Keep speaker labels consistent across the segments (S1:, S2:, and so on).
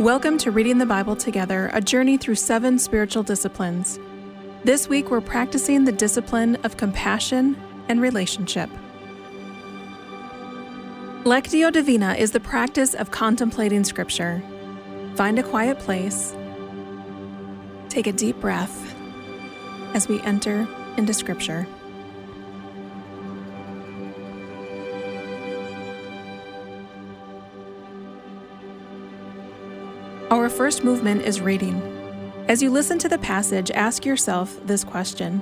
S1: Welcome to Reading the Bible Together, a journey through seven spiritual disciplines. This week, we're practicing the discipline of compassion and relationship. Lectio Divina is the practice of contemplating Scripture. Find a quiet place, take a deep breath as we enter into Scripture. Our first movement is reading. As you listen to the passage, ask yourself this question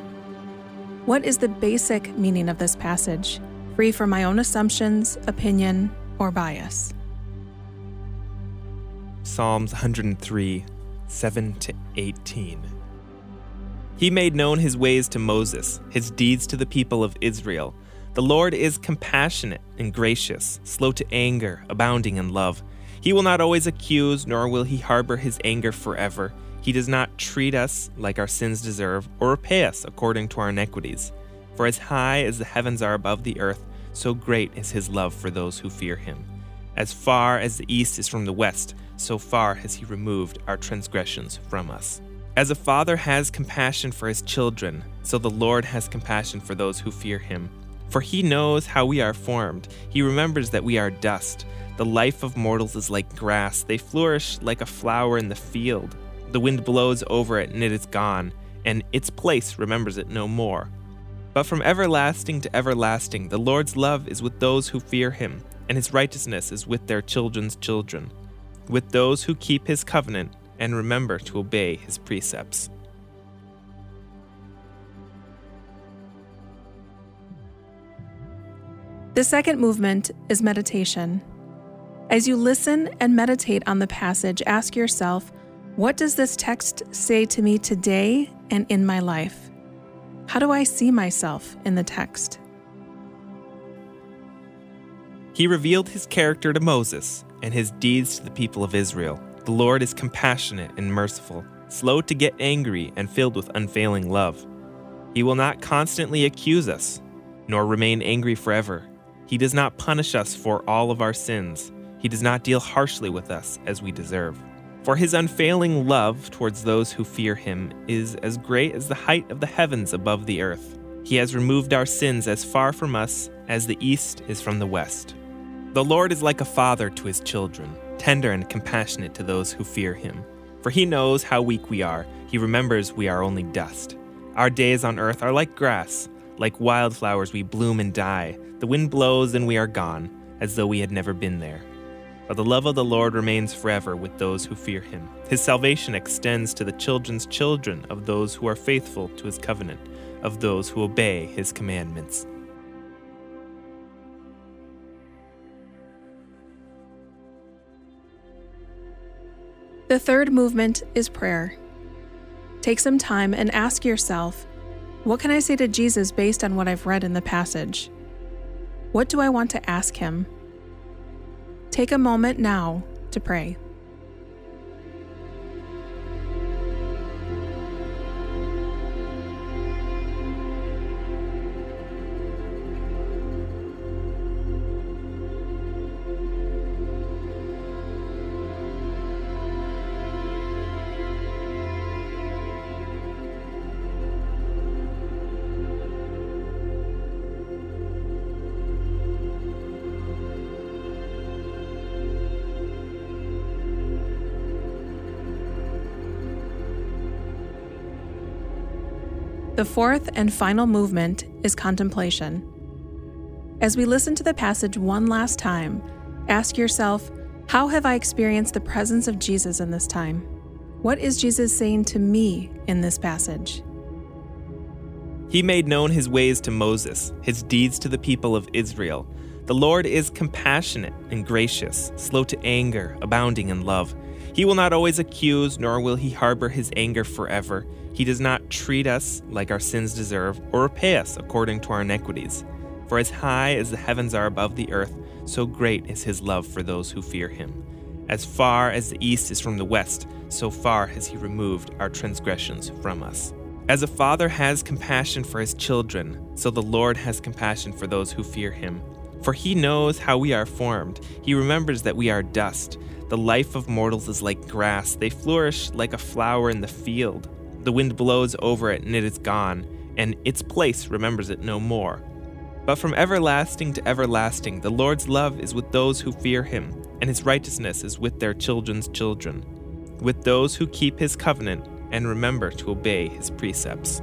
S1: What is the basic meaning of this passage, free from my own assumptions, opinion, or bias?
S2: Psalms 103, 7 to 18. He made known his ways to Moses, his deeds to the people of Israel. The Lord is compassionate and gracious, slow to anger, abounding in love. He will not always accuse, nor will he harbor his anger forever. He does not treat us like our sins deserve, or repay us according to our iniquities. For as high as the heavens are above the earth, so great is his love for those who fear him. As far as the east is from the west, so far has he removed our transgressions from us. As a father has compassion for his children, so the Lord has compassion for those who fear him. For he knows how we are formed, he remembers that we are dust. The life of mortals is like grass, they flourish like a flower in the field. The wind blows over it and it is gone, and its place remembers it no more. But from everlasting to everlasting, the Lord's love is with those who fear him, and his righteousness is with their children's children, with those who keep his covenant and remember to obey his precepts.
S1: The second movement is meditation. As you listen and meditate on the passage, ask yourself, what does this text say to me today and in my life? How do I see myself in the text?
S2: He revealed his character to Moses and his deeds to the people of Israel. The Lord is compassionate and merciful, slow to get angry, and filled with unfailing love. He will not constantly accuse us, nor remain angry forever. He does not punish us for all of our sins he does not deal harshly with us as we deserve. For his unfailing love towards those who fear him is as great as the height of the heavens above the earth. He has removed our sins as far from us as the east is from the west. The Lord is like a father to his children, tender and compassionate to those who fear him. For he knows how weak we are, he remembers we are only dust. Our days on earth are like grass, like wildflowers we bloom and die. The wind blows and we are gone, as though we had never been there. But the love of the Lord remains forever with those who fear him. His salvation extends to the children's children of those who are faithful to his covenant, of those who obey his commandments.
S1: The third movement is prayer. Take some time and ask yourself what can I say to Jesus based on what I've read in the passage? What do I want to ask him? Take a moment now to pray. The fourth and final movement is contemplation. As we listen to the passage one last time, ask yourself, how have I experienced the presence of Jesus in this time? What is Jesus saying to me in this passage?
S2: He made known his ways to Moses, his deeds to the people of Israel. The Lord is compassionate and gracious, slow to anger, abounding in love. He will not always accuse, nor will he harbor his anger forever. He does not treat us like our sins deserve, or repay us according to our iniquities. For as high as the heavens are above the earth, so great is his love for those who fear him. As far as the east is from the west, so far has he removed our transgressions from us. As a father has compassion for his children, so the Lord has compassion for those who fear him. For he knows how we are formed. He remembers that we are dust. The life of mortals is like grass, they flourish like a flower in the field. The wind blows over it, and it is gone, and its place remembers it no more. But from everlasting to everlasting, the Lord's love is with those who fear him, and his righteousness is with their children's children, with those who keep his covenant and remember to obey his precepts.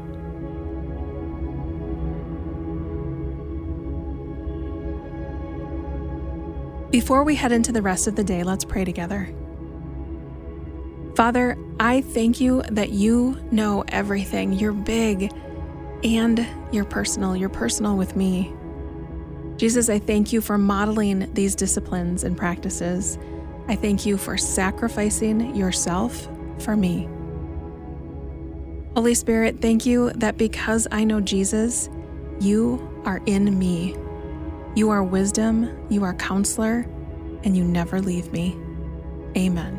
S1: Before we head into the rest of the day, let's pray together. Father, I thank you that you know everything. You're big and you're personal. You're personal with me. Jesus, I thank you for modeling these disciplines and practices. I thank you for sacrificing yourself for me. Holy Spirit, thank you that because I know Jesus, you are in me. You are wisdom, you are counselor, and you never leave me. Amen.